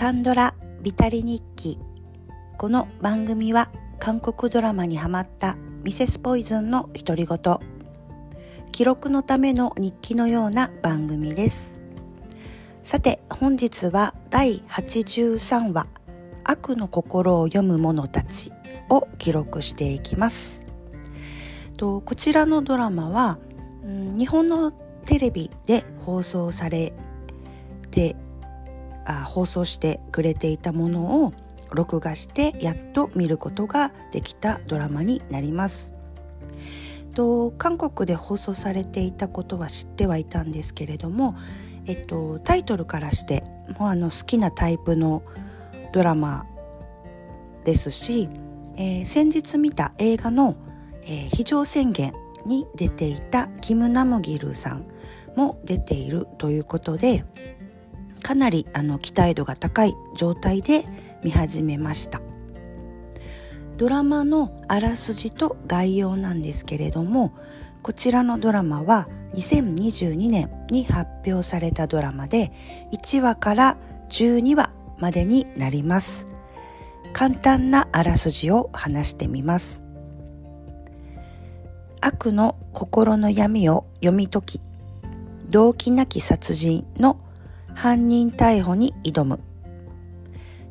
カンドラビタリ日記。この番組は韓国ドラマにハマったミセスポイズンの独り言。記録のための日記のような番組です。さて本日は第83話悪の心を読む者たちを記録していきます。とこちらのドラマは、日本のテレビで放送されあ放送してくれていたものを録画してやっと見ることができたドラマになります。と韓国で放送されていたことは知ってはいたんですけれども、えっと、タイトルからしてもうあの好きなタイプのドラマですし、えー、先日見た映画の、えー、非常宣言に出ていたキム・ナムギルさんも出ているということでかなりあの期待度が高い状態で見始めました。ドラマのあらすじと概要なんですけれどもこちらのドラマは2022年に発表されたドラマで1話から12話までになります。簡単なあらすじを話してみます。悪の心の闇を読み解き動機なき殺人の犯人逮捕に挑む。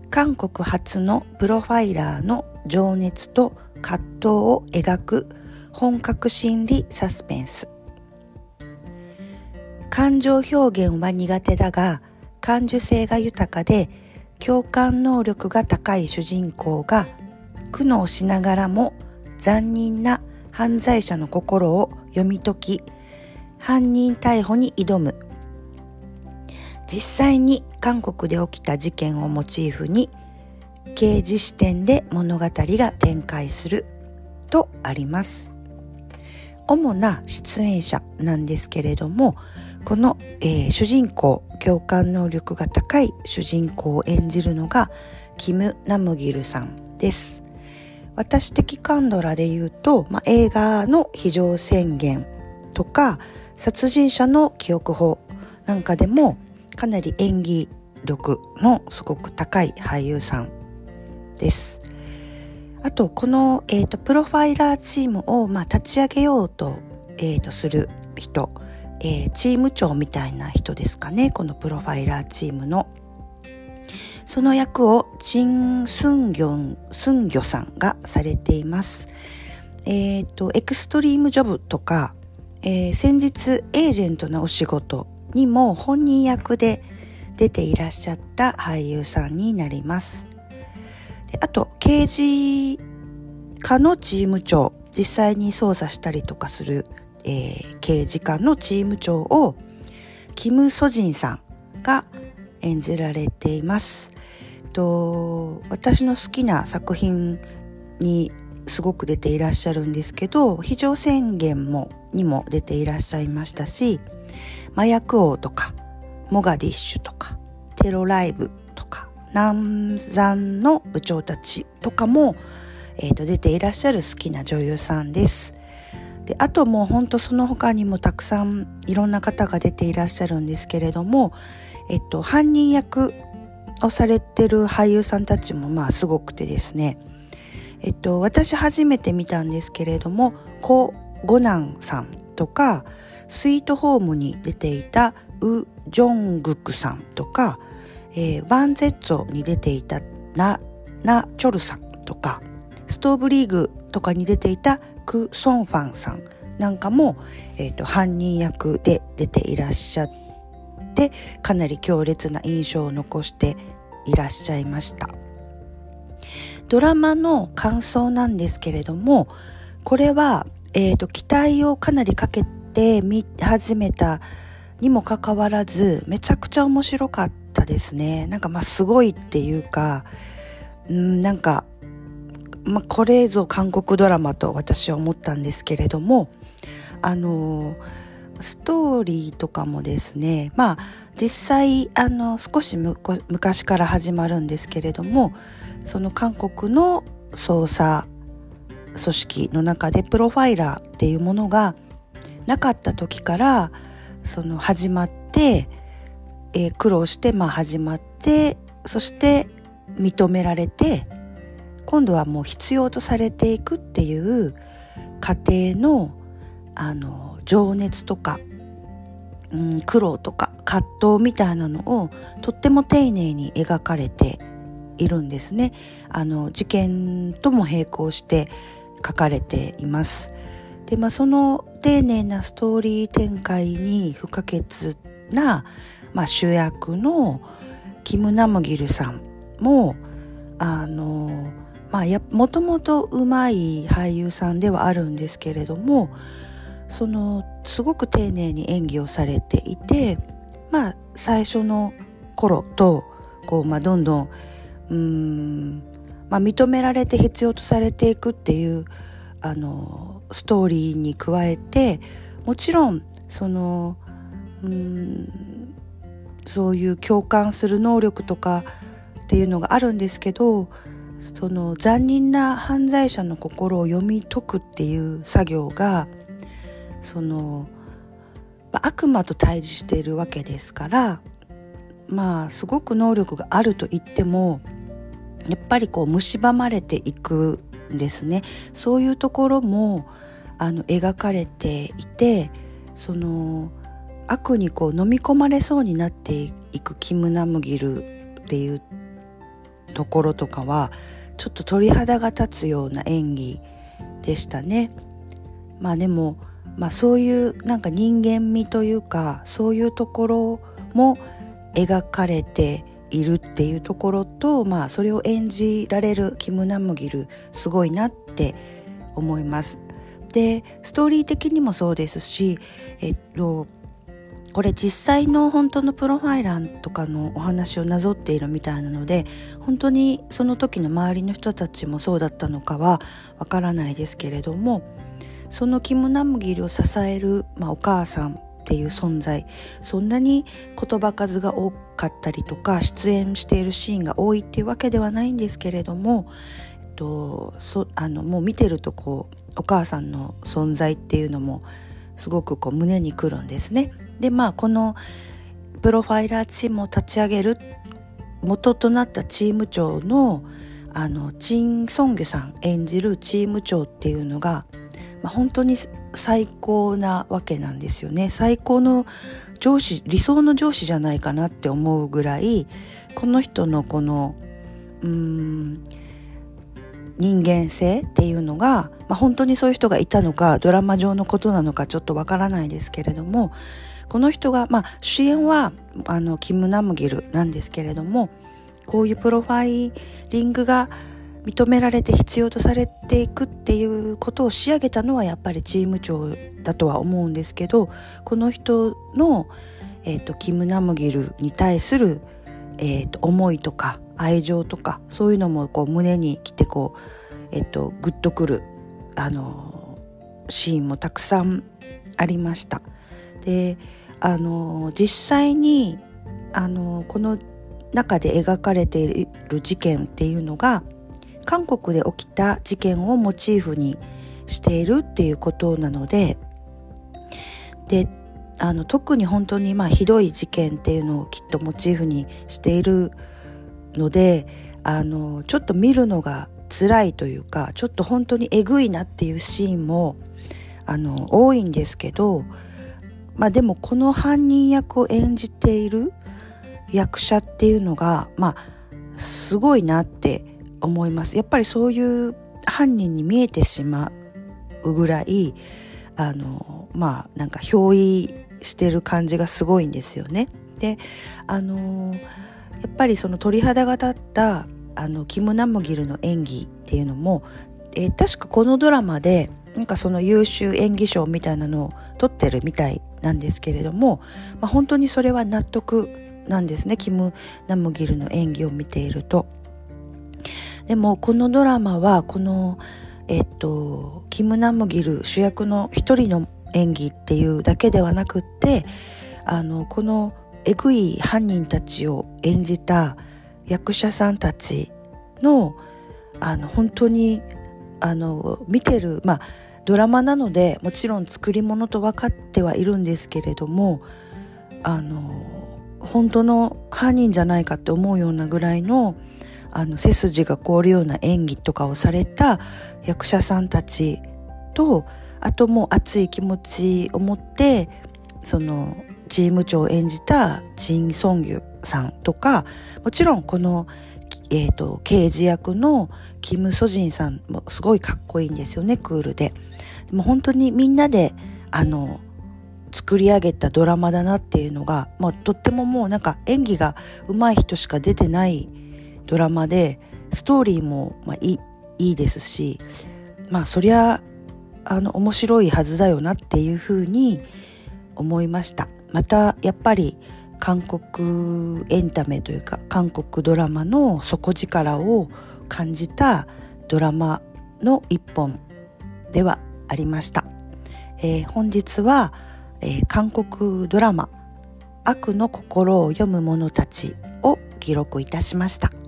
韓国初のプロファイラーの情熱と葛藤を描く本格心理サスペンス。感情表現は苦手だが感受性が豊かで共感能力が高い主人公が苦悩しながらも残忍な犯罪者の心を読み解き犯人逮捕に挑む。実際に韓国で起きた事件をモチーフに刑事視点で物語が展開するとあります。主な出演者なんですけれどもこの、えー、主人公共感能力が高い主人公を演じるのがキム・ナムギルさんです。私的カンドラで言うと、まあ、映画の非常宣言とか殺人者の記憶法なんかでもかなり演技力のすごく高い俳優さんです。あと、この、えーと、プロファイラーチームを、まあ、立ち上げようと,、えーと、する人、えー、チーム長みたいな人ですかね。このプロファイラーチームの。その役をチン・スンギョン、スンギョさんがされています。えっ、ー、と、エクストリームジョブとか、えー、先日エージェントのお仕事にも本人役で出ていらっしゃった俳優さんになります。であと、刑事課のチーム長、実際に捜査したりとかする、えー、刑事課のチーム長をキム・ソジンさんが演じられています。と私の好きな作品にすごく出ていらっしゃるんですけど非常宣言もにも出ていらっしゃいましたし麻薬王とか、モガディッシュとか、テロライブとか、南山の部長たちとかも、えー、と出ていらっしゃる好きな女優さんです。であともうほんとその他にもたくさんいろんな方が出ていらっしゃるんですけれども、えっと、犯人役をされてる俳優さんたちもまあすごくてですね、えっと、私初めて見たんですけれども、コ・ゴナンさんとか、スイートホームに出ていたウ・ジョングクさんとか、えー、ワンゼッツォに出ていたナ・ナ・チョルさんとか、ストーブリーグとかに出ていたク・ソンファンさんなんかも、えーと、犯人役で出ていらっしゃってかなり強烈な印象を残していらっしゃいました。ドラマの感想なんですけれどもこれは、えーと期待をかなりかけて見始めたにもかかわらずめちゃくちゃ面白かったですね。なんかまあすごいっていうかうんなんか、まあ、これぞ韓国ドラマと私は思ったんですけれどもあのストーリーとかもですねまあ実際あの少し昔から始まるんですけれどもその韓国の捜査組織の中でプロファイラーっていうものがなかった時からその始まって、えー、苦労してまあ始まってそして認められて今度はもう必要とされていくっていう過程のあの情熱とか、うん、苦労とか葛藤みたいなのをとっても丁寧に描かれているんですね。あの事件とも並行して書かれています。でまあその丁寧なストーリー展開に不可欠な、まあ、主役のキム・ナムギルさんもあのまあやもともとうまい俳優さんではあるんですけれどもそのすごく丁寧に演技をされていてまあ最初の頃とこう、まあ、どんどんうーん、まあ、認められて必要とされていくっていうあのストーリーに加えてもちろんそのうんそういう共感する能力とかっていうのがあるんですけどその残忍な犯罪者の心を読み解くっていう作業がその悪魔と対峙しているわけですからまあすごく能力があると言ってもやっぱりこう蝕まれていくんですねそういうところもあの描かれていてその悪にこう飲み込まれそうになっていくキム・ナムギルっていうところとかはちょっと鳥肌が立つような演技でしたね。まあでも、まあ、そういうなんか人間味というかそういうところも描かれているっていうところと、まあ、それを演じられるキム・ナムギルすごいなって思います。でストーリー的にもそうですし、えっと、これ実際の本当のプロファイラーとかのお話をなぞっているみたいなので本当にその時の周りの人たちもそうだったのかはわからないですけれどもそのキム・ナムギルを支える、まあ、お母さんっていう存在そんなに言葉数が多かったりとか出演しているシーンが多いっていうわけではないんですけれども、えっと、そあのもう見てるとこうお母さんの存在っていうのもすごくこう胸にくるんですね。でまあこのプロファイラーチームを立ち上げる元となったチーム長のあのチン・ソンギュさん演じるチーム長っていうのが、まあ、本当に最高なわけなんですよね。最高の上司理想の上司じゃないかなって思うぐらいこの人のこのうん人間性っていうのが、まあ、本当にそういう人がいたのかドラマ上のことなのかちょっとわからないですけれどもこの人が、まあ、主演はあのキム・ナムギルなんですけれどもこういうプロファイリングが認められて必要とされていくっていうことを仕上げたのはやっぱりチーム長だとは思うんですけどこの人の、えーと、キム・ナムギルに対する、えーと、思いとか愛情とかそういうのもこう胸にきてこう、えーと、とグッとくるあのシーンもたくさんありました。であの実際にあのこの中で描かれている事件っていうのが韓国で起きた事件をモチーフにしているっていうことなのでであの特に本当にまあひどい事件っていうのをきっとモチーフにしているのであのちょっと見るのが辛いというかちょっと本当にえぐいなっていうシーンもあの多いんですけどまあでもこの犯人役を演じている役者っていうのがまあすごいなって思いますやっぱりそういう犯人に見えてしまうぐらいあのまあなんか憑依してる感じがすごいんですよね。であのやっぱりその鳥肌が立ったあのキム・ナムギルの演技っていうのも、え、確かこのドラマでなんかその優秀演技賞みたいなのを取ってるみたいなんですけれども、まあ、本当にそれは納得なんですねキム・ナムギルの演技を見ていると。でもこのドラマはこのえっとキム・ナムギル主役の一人の演技っていうだけではなくってあのこのえぐい犯人たちを演じた役者さんたちのあの本当にあの見てるまあドラマなのでもちろん作り物と分かってはいるんですけれどもあの本当の犯人じゃないかって思うようなぐらいのあの背筋が凍るような演技とかをされた役者さんたちとあともう熱い気持ちを持ってそのチーム長を演じたジン・ソンギュさんとかもちろんこの、えーと、刑事役のキム・ソジンさんもすごいかっこいいんですよねクールで。でも本当にみんなであの作り上げたドラマだなっていうのが、まあ、とってももうなんか演技が上手い人しか出てないドラマでストーリーも、まあ、いいいですしまあそりゃあの面白いはずだよなっていうふうに思いました。またやっぱり韓国エンタメというか韓国ドラマの底力を感じたドラマの一本ではありました、えー、本日は、えー、韓国ドラマ悪の心を読む者たちを記録いたしました。